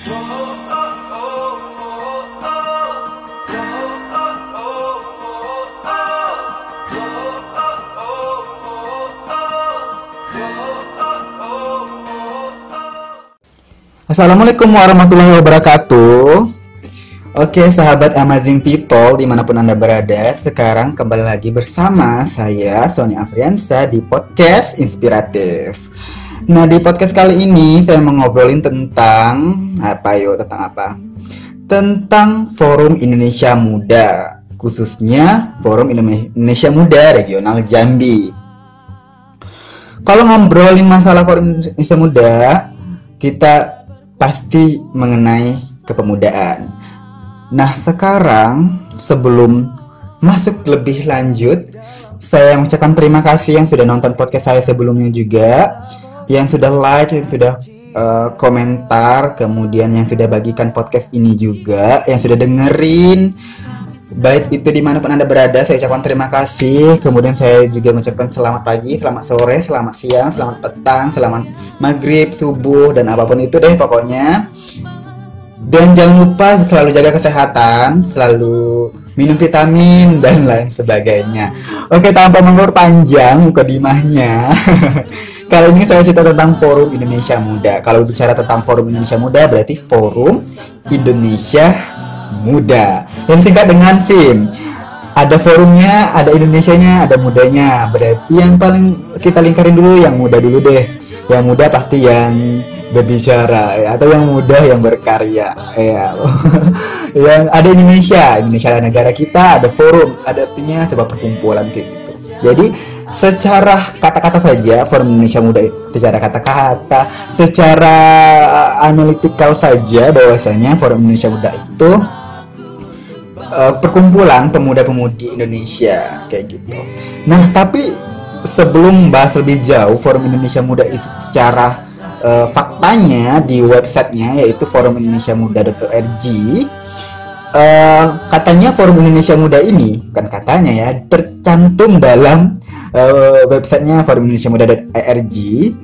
Assalamualaikum warahmatullahi wabarakatuh. Oke sahabat amazing people di mana pun anda berada Sekarang kembali lagi bersama saya Sony Afriansa di podcast inspiratif Nah di podcast kali ini saya mau ngobrolin tentang Apa yuk? Tentang apa? Tentang Forum Indonesia Muda Khususnya Forum Indonesia Muda Regional Jambi. Kalau ngobrolin masalah Forum Indonesia Muda Kita pasti mengenai kepemudaan. Nah, sekarang sebelum masuk lebih lanjut, saya mengucapkan terima kasih yang sudah nonton podcast saya sebelumnya juga, yang sudah like, yang sudah uh, komentar, kemudian yang sudah bagikan podcast ini juga, yang sudah dengerin Baik itu di mana pun Anda berada, saya ucapkan terima kasih. Kemudian saya juga mengucapkan selamat pagi, selamat sore, selamat siang, selamat petang, selamat maghrib, subuh, dan apa pun itu deh pokoknya. Dan jangan lupa selalu jaga kesehatan, selalu minum vitamin, dan lain sebagainya. Oke, tanpa mengurus panjang dimahnya. Kali ini saya cerita tentang Forum Indonesia Muda. Kalau bicara tentang Forum Indonesia Muda berarti Forum Indonesia muda yang singkat dengan FIM ada forumnya, ada Indonesianya, ada mudanya. Berarti yang paling kita lingkarin dulu yang muda dulu deh. Yang muda pasti yang berbicara ya atau yang muda yang berkarya ya. yang ada Indonesia, Indonesia adalah negara kita, ada forum, ada artinya sebuah perkumpulan kayak gitu. Jadi secara kata-kata saja forum Indonesia Muda secara kata-kata, secara analitikal saja bahwasanya forum Indonesia Muda itu uh, perkumpulan pemuda-pemudi Indonesia kayak gitu. Nah, tapi sebelum bahas lebih jauh Forum Indonesia Muda itu secara uh, faktanya di websitenya yaitu forumindonesiamuda.org uh, katanya Forum Indonesia Muda ini kan katanya ya tercantum dalam uh, websitenya Forum Indonesia Muda ERG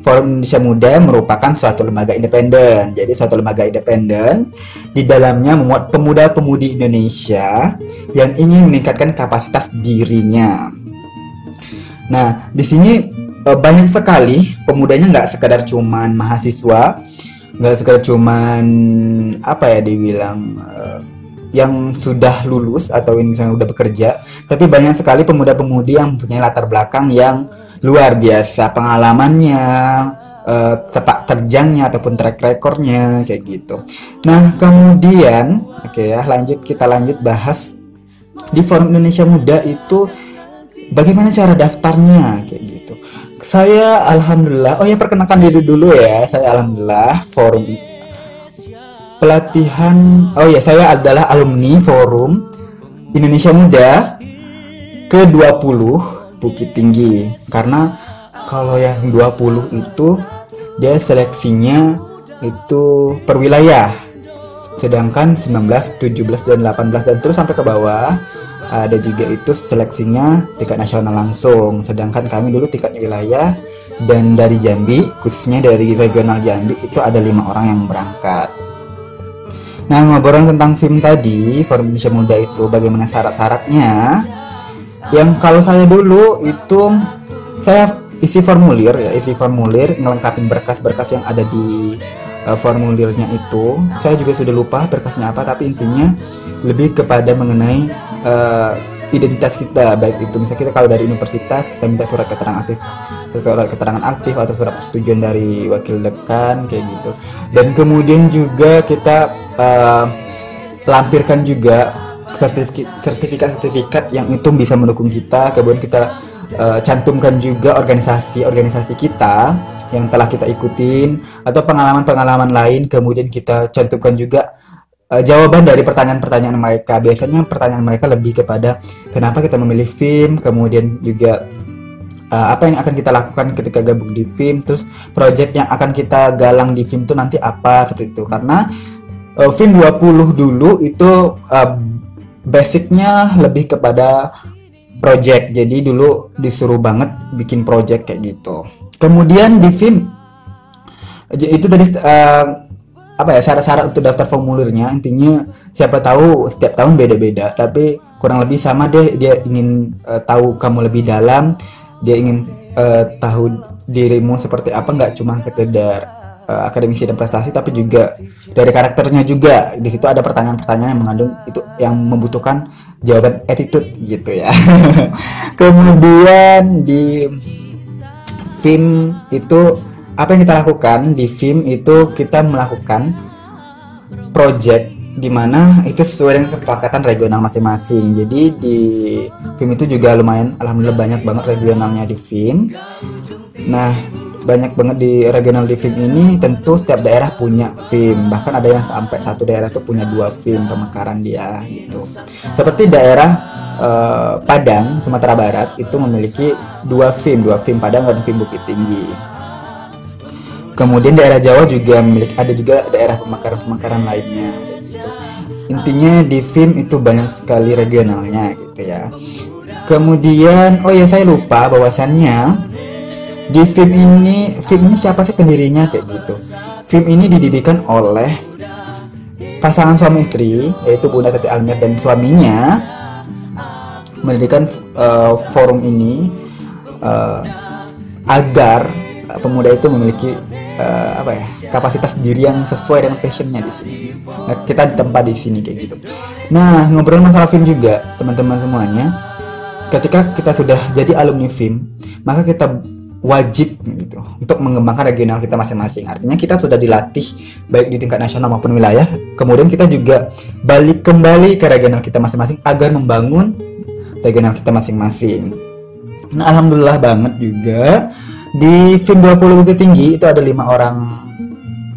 Forum Indonesia Muda merupakan suatu lembaga independen. Jadi suatu lembaga independen di dalamnya memuat pemuda-pemudi Indonesia yang ingin meningkatkan kapasitas dirinya. Nah di sini uh, banyak sekali pemudanya nggak sekedar cuman mahasiswa nggak sekedar cuman apa ya dibilang yang sudah lulus atau yang sudah bekerja, tapi banyak sekali pemuda-pemudi yang punya latar belakang yang luar biasa pengalamannya, uh, sepak terjangnya ataupun track recordnya kayak gitu. Nah kemudian, oke okay ya lanjut kita lanjut bahas di Forum Indonesia Muda itu bagaimana cara daftarnya kayak gitu. Saya alhamdulillah, oh ya perkenalkan diri dulu ya, saya alhamdulillah Forum pelatihan oh ya saya adalah alumni forum Indonesia Muda ke-20 Bukit Tinggi. Karena kalau yang 20 itu dia seleksinya itu per wilayah. Sedangkan 19, 17 dan 18 dan terus sampai ke bawah ada juga itu seleksinya tingkat nasional langsung. Sedangkan kami dulu tingkatnya wilayah dan dari Jambi khususnya dari regional Jambi itu ada lima orang yang berangkat Nah, ngobrol tentang film tadi, Forum Indonesia Muda itu bagaimana syarat-syaratnya? Yang kalau saya dulu itu saya isi formulir ya, isi formulir ngelengkapin berkas-berkas yang ada di uh, formulirnya itu. Saya juga sudah lupa berkasnya apa, tapi intinya lebih kepada mengenai uh, identitas kita baik itu misalnya kita kalau dari universitas kita minta surat keterangan aktif surat keterangan aktif atau surat persetujuan dari wakil dekan kayak gitu dan kemudian juga kita uh, lampirkan juga sertifikat-sertifikat yang itu bisa mendukung kita kemudian kita uh, cantumkan juga organisasi-organisasi kita yang telah kita ikutin atau pengalaman-pengalaman lain kemudian kita cantumkan juga uh, jawaban dari pertanyaan-pertanyaan mereka. Biasanya pertanyaan mereka lebih kepada kenapa kita memilih film, kemudian juga uh, apa yang akan kita lakukan ketika gabung di film, terus project yang akan kita galang di film itu nanti apa seperti itu. Karena uh, film 20 dulu itu uh, basicnya lebih kepada project. Jadi dulu disuruh banget bikin project kayak gitu. Kemudian di film itu tadi uh, apa ya syarat-syarat untuk daftar formulirnya intinya siapa tahu setiap tahun beda-beda tapi kurang lebih sama deh dia ingin uh, tahu kamu lebih dalam dia ingin uh, tahu dirimu seperti apa nggak cuma sekedar uh, akademisi dan prestasi tapi juga dari karakternya juga di situ ada pertanyaan-pertanyaan yang mengandung itu yang membutuhkan jawaban attitude gitu ya kemudian di film itu apa yang kita lakukan di film itu kita melakukan project di mana itu sesuai dengan kesepakatan regional masing-masing. Jadi di film itu juga lumayan alhamdulillah banyak banget regionalnya di film. Nah, banyak banget di regional di film ini tentu setiap daerah punya film bahkan ada yang sampai satu daerah itu punya dua film pemekaran dia gitu seperti daerah uh, Padang Sumatera Barat itu memiliki dua film dua film Padang dan film Bukit Tinggi Kemudian daerah Jawa juga memiliki ada juga daerah pemekaran-pemekaran lainnya gitu. Intinya di film itu banyak sekali regionalnya gitu ya. Kemudian oh ya saya lupa bahwasannya di film ini film ini siapa sih pendirinya kayak gitu. Film ini didirikan oleh pasangan suami istri yaitu Bunda Tati Almir dan suaminya mendirikan uh, forum ini uh, agar pemuda itu memiliki uh, apa ya kapasitas diri yang sesuai dengan passionnya di sini. Nah, kita tempat di sini kayak gitu. Nah ngobrol masalah film juga teman-teman semuanya. Ketika kita sudah jadi alumni film, maka kita wajib gitu untuk mengembangkan regional kita masing-masing. Artinya kita sudah dilatih baik di tingkat nasional maupun wilayah. Kemudian kita juga balik kembali ke regional kita masing-masing agar membangun regional kita masing-masing. Nah, alhamdulillah banget juga di FIM 20 Bukit Tinggi itu ada lima orang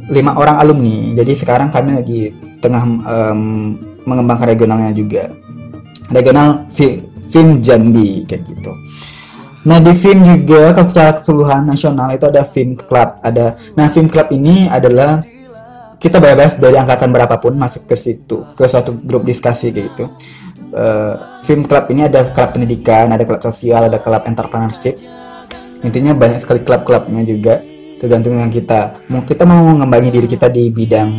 lima orang alumni. Jadi sekarang kami lagi tengah um, mengembangkan regionalnya juga. Regional FIM Jambi kayak gitu. Nah di FIM juga secara keseluruhan nasional itu ada FIM Club. Ada nah FIM Club ini adalah kita bebas dari angkatan berapapun masuk ke situ ke suatu grup diskusi gitu. Uh, film club ini ada klub pendidikan, ada klub sosial, ada klub entrepreneurship, intinya banyak sekali klub-klubnya juga tergantung dengan kita mau kita mau mengembangi diri kita di bidang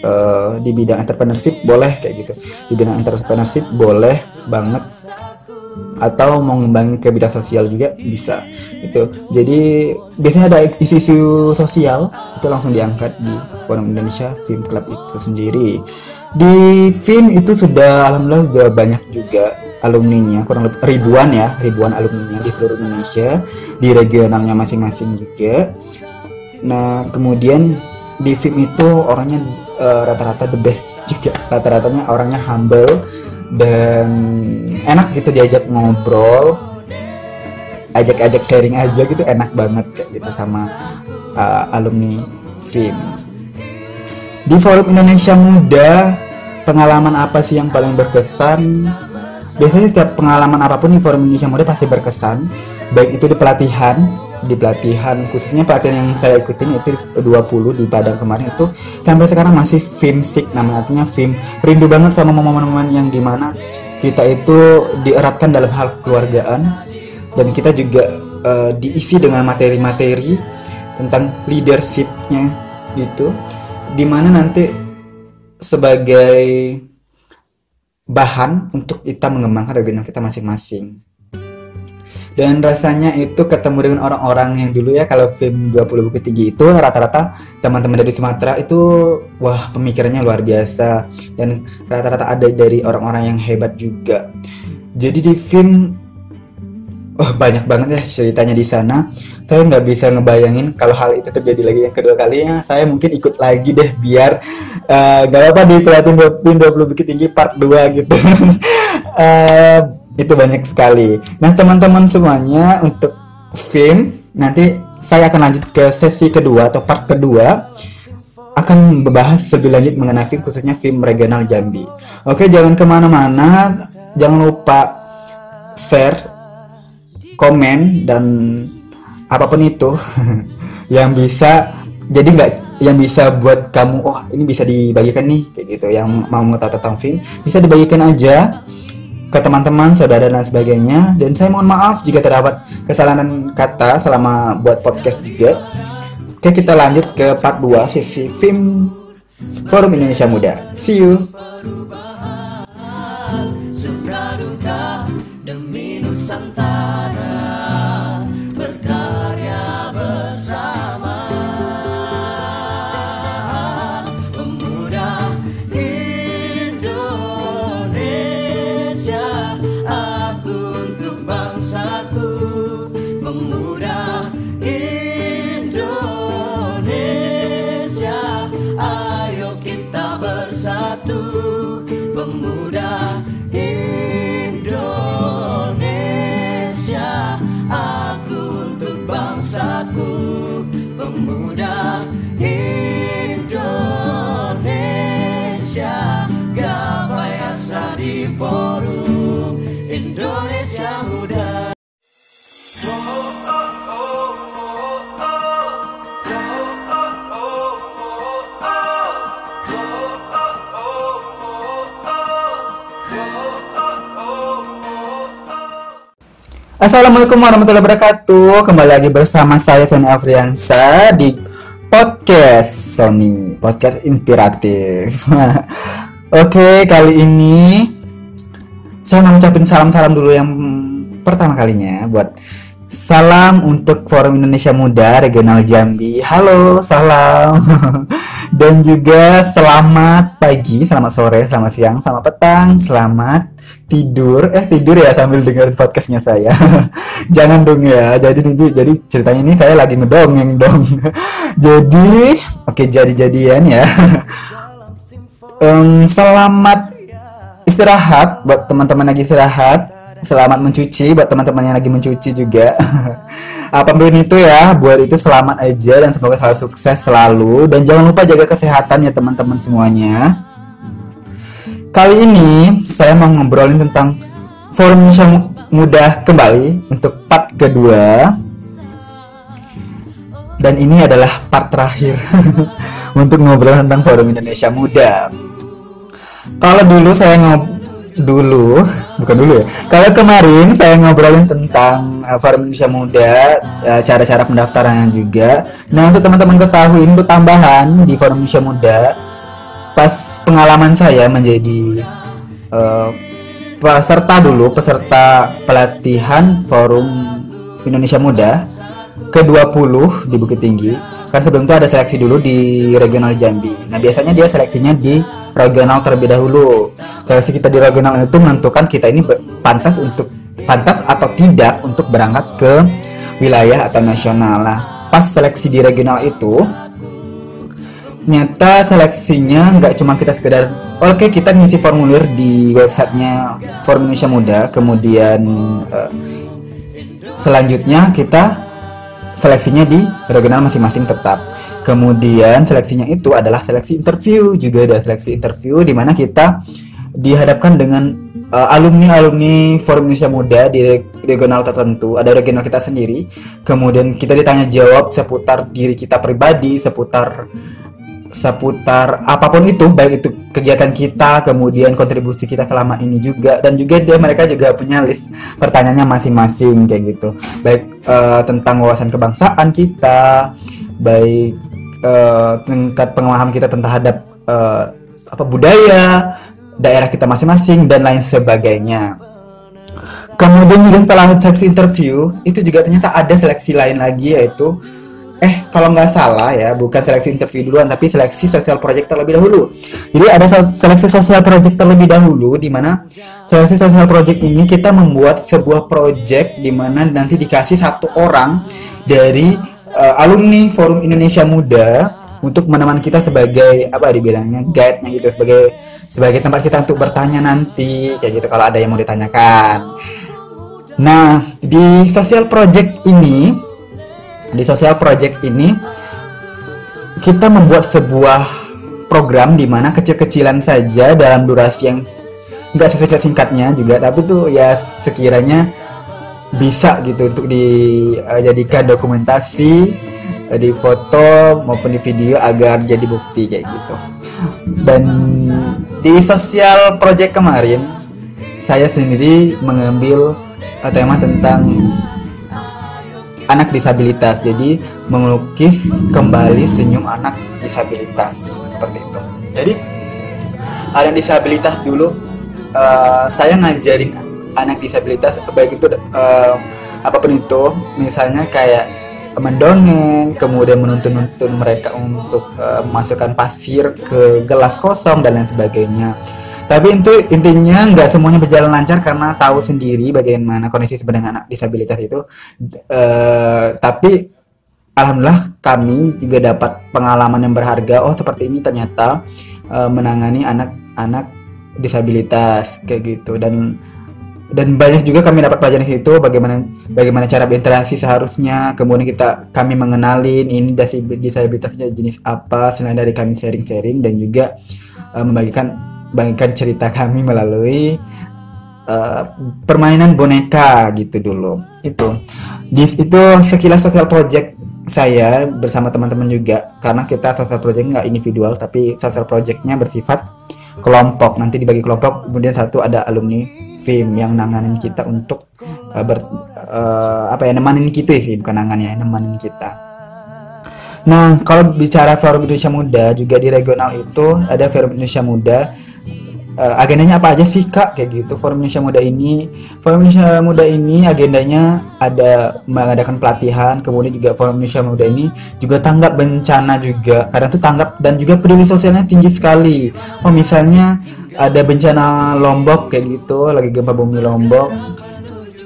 uh, di bidang entrepreneurship boleh kayak gitu di bidang entrepreneurship boleh banget atau mau ngembangin ke bidang sosial juga bisa. Itu. Jadi biasanya ada isu-isu sosial itu langsung diangkat di Forum Indonesia Film Club itu sendiri. Di film itu sudah alhamdulillah sudah banyak juga alumninya. Kurang lebih ribuan ya ribuan alumninya di seluruh Indonesia. Di regionalnya masing-masing juga. Nah kemudian di film itu orangnya uh, rata-rata the best juga. Rata-ratanya orangnya humble dan enak gitu diajak ngobrol. Ajak-ajak sharing aja gitu enak banget kayak gitu sama uh, alumni film di forum Indonesia Muda pengalaman apa sih yang paling berkesan? Biasanya setiap pengalaman apa pun di forum Indonesia Muda pasti berkesan. Baik itu di pelatihan di pelatihan khususnya pelatihan yang saya ikutin itu 20 di Padang kemarin itu sampai sekarang masih film sick namanya artinya film rindu banget sama momen-momen yang di mana kita itu dieratkan dalam hal kekeluargaan dan kita juga uh, diisi dengan materi-materi tentang leadershipnya gitu di mana nanti sebagai bahan untuk kita mengembangkan regional kita masing-masing. Dan rasanya itu ketemu dengan orang-orang yang dulu ya kalau film 20 Bukit Tinggi itu rata-rata teman-teman dari Sumatera itu wah pemikirannya luar biasa. Dan rata-rata ada dari orang-orang yang hebat juga. Jadi di film oh, banyak banget ya ceritanya di sana. Saya nggak bisa ngebayangin kalau hal itu terjadi lagi yang kedua kalinya. Saya mungkin ikut lagi deh biar eh, nggak uh, apa di pelatih tim 20 Bukit Tinggi part 2 gitu. Uh, itu banyak sekali. Nah teman-teman semuanya untuk film nanti saya akan lanjut ke sesi kedua atau part kedua. Akan membahas lebih lanjut mengenai film khususnya film regional Jambi. Oke jangan ke mana-mana. Jangan lupa share komen dan apa pun itu yang bisa jadi nggak yang bisa buat kamu oh ini bisa dibagikan nih kayak gitu yang mau mengetahui tentang film bisa dibagikan aja ke teman-teman saudara dan sebagainya dan saya mohon maaf jika terdapat kesalahan kata selama buat podcast juga oke kita lanjut ke part 2 sesi film Forum Indonesia Muda. See you. Assalamualaikum warahmatullahi wabarakatuh. Kembali lagi bersama saya Sony Afriansa di podcast Sony Podcast Inspiratif. Oke, kali ini saya mau ngucapin salam-salam dulu yang pertama kalinya buat salam untuk Forum Indonesia Muda Regional Jambi. Halo, salam. Dan juga selamat pagi, selamat sore, selamat siang, selamat petang, selamat tidur. Eh tidur ya sambil dengerin podcastnya saya. Jangan dong ya. Jadi nanti jadi ceritanya ini saya lagi ngedongeng dong. jadi oke jadi-jadian ya. Em, selamat istirahat buat teman-teman lagi istirahat. Selamat mencuci buat teman-teman yang lagi mencuci juga. Apa pun itu ya, buat itu selamat aja dan semoga selalu sukses selalu dan jangan lupa jaga kesehatan ya teman-teman semuanya. Kali ini saya mau ngobrolin tentang Forum Indonesia Muda kembali untuk part kedua. Dan ini adalah part terakhir untuk ngobrol tentang Forum Indonesia Muda. Kalau dulu saya dulu bukan dulu ya. Kalau kemarin saya ngobrolin tentang uh, Forum Indonesia Muda, uh, cara-cara pendaftaran juga. Nah, untuk teman-teman ketahui untuk tambahan di Forum Indonesia Muda pas pengalaman saya menjadi uh, peserta dulu, peserta pelatihan Forum Indonesia Muda ke-20 di Bukit Tinggi. Kan sebelum itu ada seleksi dulu di regional Jambi. Nah, biasanya dia seleksinya di regional terlebih dahulu. Seleksi kita di regional itu menentukan kita ini pantas untuk pantas atau tidak untuk berangkat ke wilayah atau nasional. Nah, pas seleksi di regional itu ternyata seleksinya nggak cuma kita sekedar oke kita ngisi formulir di websitenya Forum Indonesia Muda kemudian eh, selanjutnya kita seleksinya di regional masing-masing tetap kemudian seleksinya itu adalah seleksi interview juga ada seleksi interview di mana kita dihadapkan dengan alumni alumni Forum Indonesia Muda di re- regional tertentu ada regional kita sendiri. Kemudian kita ditanya jawab seputar diri kita pribadi seputar seputar apa pun itu baik itu kegiatan kita kemudian kontribusi kita selama ini juga dan juga dia mereka juga punya list pertanyaannya masing-masing kayak gitu. Baik eh, tentang wawasan kebangsaan kita baik eh, tingkat pengalaman kita tentang eh, apa budaya daerah kita masing-masing dan lain sebagainya. Kemudian juga setelah seleksi interview itu juga ternyata ada seleksi lain lagi yaitu eh kalau nggak salah ya bukan seleksi interview duluan tapi seleksi sosial project terlebih dahulu. Jadi ada se- seleksi sosial project terlebih dahulu di mana seleksi sosial project ini kita membuat sebuah project di mana nanti dikasih satu orang dari eh, alumni Forum Indonesia Muda untuk menemani kita sebagai apa dibilangnya guide-nya gitu sebagai sebagai tempat kita untuk bertanya nanti kayak gitu kalau ada yang mau ditanyakan. Nah di sosial project ini di sosial project ini kita membuat sebuah program di mana kecil-kecilan saja dalam durasi yang nggak sesingkat-singkatnya juga tapi tuh ya sekiranya bisa gitu untuk dijadikan dokumentasi eh, di foto maupun di video agar jadi bukti kayak gitu. Dan di sosial project kemarin saya sendiri mengambil eh, tema tentang anak disabilitas. Jadi melukis kembali senyum anak disabilitas seperti itu. Jadi ada disabilitas dulu eh, saya ngajarin anak disabilitas baik itu eh, apa pun itu misalnya kayak mendongeng kemudian menuntun-nuntun mereka untuk eh, memasukkan pasir ke gelas kosong dan lain sebagainya. Tapi itu intinya nggak semuanya berjalan lancar karena tahu sendiri bagaimana kondisi sebenarnya anak disabilitas itu. Eh, tapi alhamdulillah kami juga dapat pengalaman yang berharga oh seperti ini ternyata eh, menangani anak-anak disabilitas kayak gitu. Dan dan banyak juga kami dapat pelajaran di situ bagaimana bagaimana cara berinteraksi seharusnya. Kemudian kita kami mengenalin ini disabilitasnya jenis apa selain dari kami sharing-sharing dan juga eh, membagikan bagikan cerita kami melalui eh, permainan boneka gitu dulu. Itu. Di itu sekilas sosial project saya bersama teman-teman juga. Karena kita sosial project nggak individual tapi sosial projectnya bersifat kelompok. Nanti dibagi kelompok kemudian satu ada alumni film yang nanganin kita untuk eh, ber, eh, apa ya nemanin kita sih bukan nangannya nemanin kita. Nah kalau bicara forum Indonesia Muda juga di regional itu ada forum Indonesia Muda. Eh, agendanya apa aja sih kak? Kayak gitu Forum Indonesia Muda ini. Forum Indonesia Muda ini agendanya ada mengadakan pelatihan kemudian juga Forum Indonesia Muda ini juga tanggap bencana juga. Kadang tuh tanggap dan juga peduli sosialnya tinggi sekali. Oh misalnya ada bencana Lombok kayak gitu lagi gempa bumi Lombok.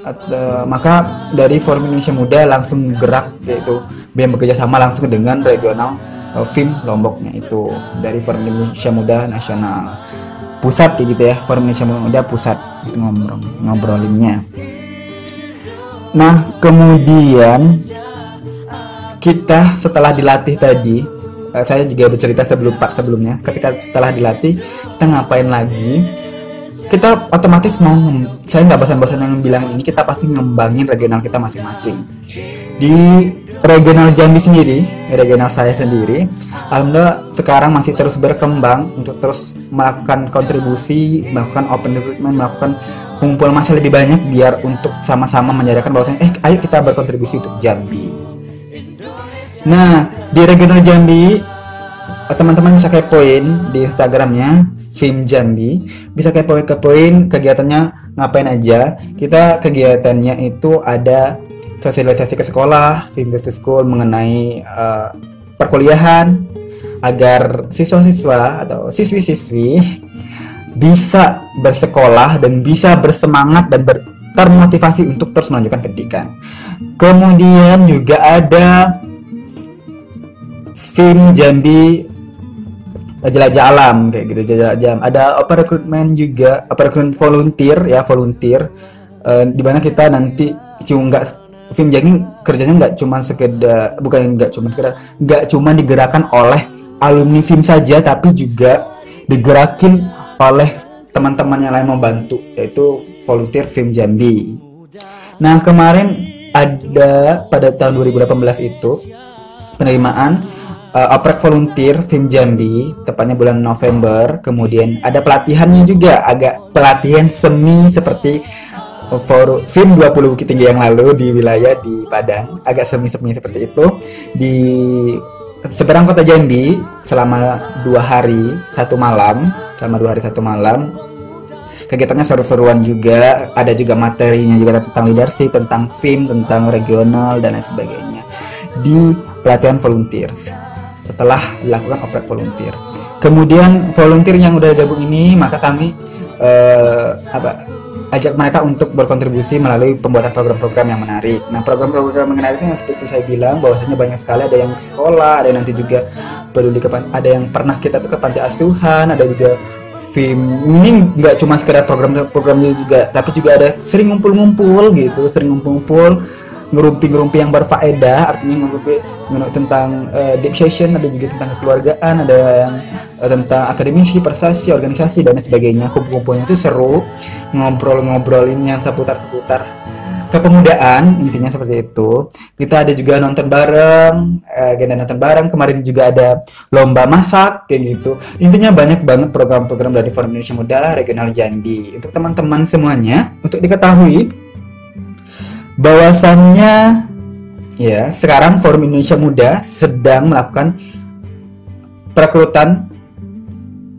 At- maka dari Forum Indonesia Muda langsung gerak yaitu BM bekerja sama langsung dengan regional eh, FIM Lomboknya itu dari Forum Indonesia Muda Nasional. Pusat kayak gitu ya Forum Indonesia Muda pusat itu ngobrol ngobrolinnya. Nah kemudian kita setelah dilatih tadi eh, saya juga ada cerita sebelum pak sebelumnya. Ketika setelah dilatih kita ngapain lagi? Kita otomatis mau saya nggak bosan-bosan yang bilang ini kita pasti ngembangin regional kita masing-masing. Di regional Jambi sendiri regional saya sendiri alhamdulillah sekarang masih terus berkembang untuk terus melakukan kontribusi melakukan open recruitment melakukan pengumpul masa lebih banyak biar untuk sama-sama menyadarkan bahwasanya eh ayo kita berkontribusi untuk Jambi nah di regional Jambi teman-teman bisa kepoin di Instagramnya Film Jambi bisa kepoin kepoin kegiatannya ngapain aja kita kegiatannya itu ada sosialisasi ke sekolah Film to School mengenai eh, perkuliahan agar siswa-siswa atau siswi-siswi bisa bersekolah dan bisa bersemangat dan ber- termotivasi untuk terus melanjutkan pendidikan. Kemudian juga ada film Jambi jelajah alam kayak gitu jelajah alam. Ada open recruitment juga open recruitment volunteer ya volunteer. Eh, di mana kita nanti cuma nggak film Jambi kerjanya nggak cuma sekedar bukan nggak cuma sekedar nggak cuma digerakkan oleh alumni film saja tapi juga digerakin oleh teman-teman yang lain mau bantu yaitu volunteer film Jambi. Nah kemarin ada pada tahun 2018 itu penerimaan uh, oprek volunteer film Jambi tepatnya bulan November. Kemudian ada pelatihannya juga agak pelatihan semi seperti forum film 20 Bukit Tinggi yang lalu di wilayah di Padang. Agak semi-semi seperti itu. Di seberang kota Jambi selama dua hari satu malam selama dua hari satu malam. Kegiatannya seru-seruan juga. Ada juga materinya juga tentang leadership tentang film tentang regional dan lain sebagainya. Di pelatihan volunteer setelah dilakukan oprek volunteer kemudian volunteer yang udah gabung ini maka kami eh, apa ajak mereka untuk berkontribusi melalui pembuatan program-program yang menarik. Nah, program-program yang menarik itu yang seperti saya bilang bahwasanya banyak sekali ada yang ke sekolah, ada yang nanti juga peduli ke ada yang pernah kita tuh ke panti asuhan, ada juga film ini nggak cuma sekedar program-programnya juga, tapi juga ada sering ngumpul-ngumpul gitu, sering ngumpul-ngumpul ngerumpi-ngerumpi yang berfaedah artinya ngerumpi tentang eh, deep session ada juga tentang kekeluargaan ada yang eh, tentang akademisi prestasi organisasi dan sebagainya. Kumpul-kumpulnya itu seru ngobrol-ngobrolinnya seputar-seputar kepemudaan intinya seperti itu. Kita ada juga nonton bareng eh, agenda nonton bareng. Kemarin juga ada lomba masak kayak gitu. Intinya banyak banget program-program dari Forum Indonesia Muda Regional Jambi. Untuk teman-teman semuanya untuk diketahui bahwasannya ya sekarang Forum Indonesia Muda sedang melakukan perekrutan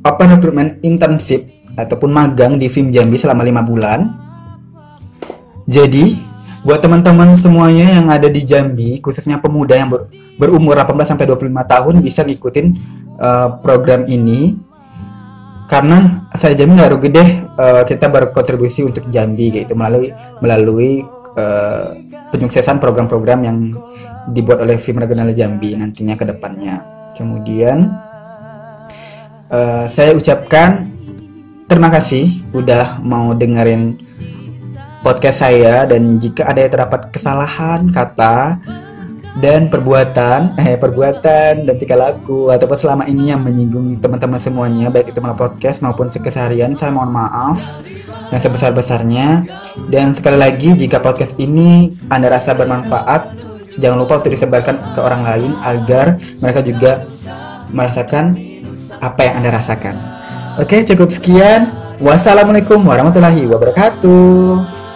open recruitment internship ataupun magang di FIM Jambi selama lima bulan. Jadi, buat teman-teman semuanya yang ada di Jambi, khususnya pemuda yang ber- berumur 18 sampai 25 tahun bisa ngikutin uh, program ini karena saya jamin nggak rugi deh uh, kita berkontribusi untuk Jambi gitu melalui melalui uh, penyuksesan program-program yang dibuat oleh FIM Regional Jambi nantinya ke depannya. Kemudian uh, saya ucapkan terima kasih udah mau dengerin podcast saya dan jika ada yang terdapat kesalahan kata dan perbuatan eh perbuatan dan tingkah laku ataupun selama ini yang menyinggung teman-teman semuanya baik itu melalui podcast maupun sekeseharian saya mohon maaf yang sebesar-besarnya dan sekali lagi jika podcast ini Anda rasa bermanfaat jangan lupa untuk disebarkan ke orang lain agar mereka juga merasakan apa yang Anda rasakan. Oke, cukup sekian. Wassalamualaikum warahmatullahi wabarakatuh.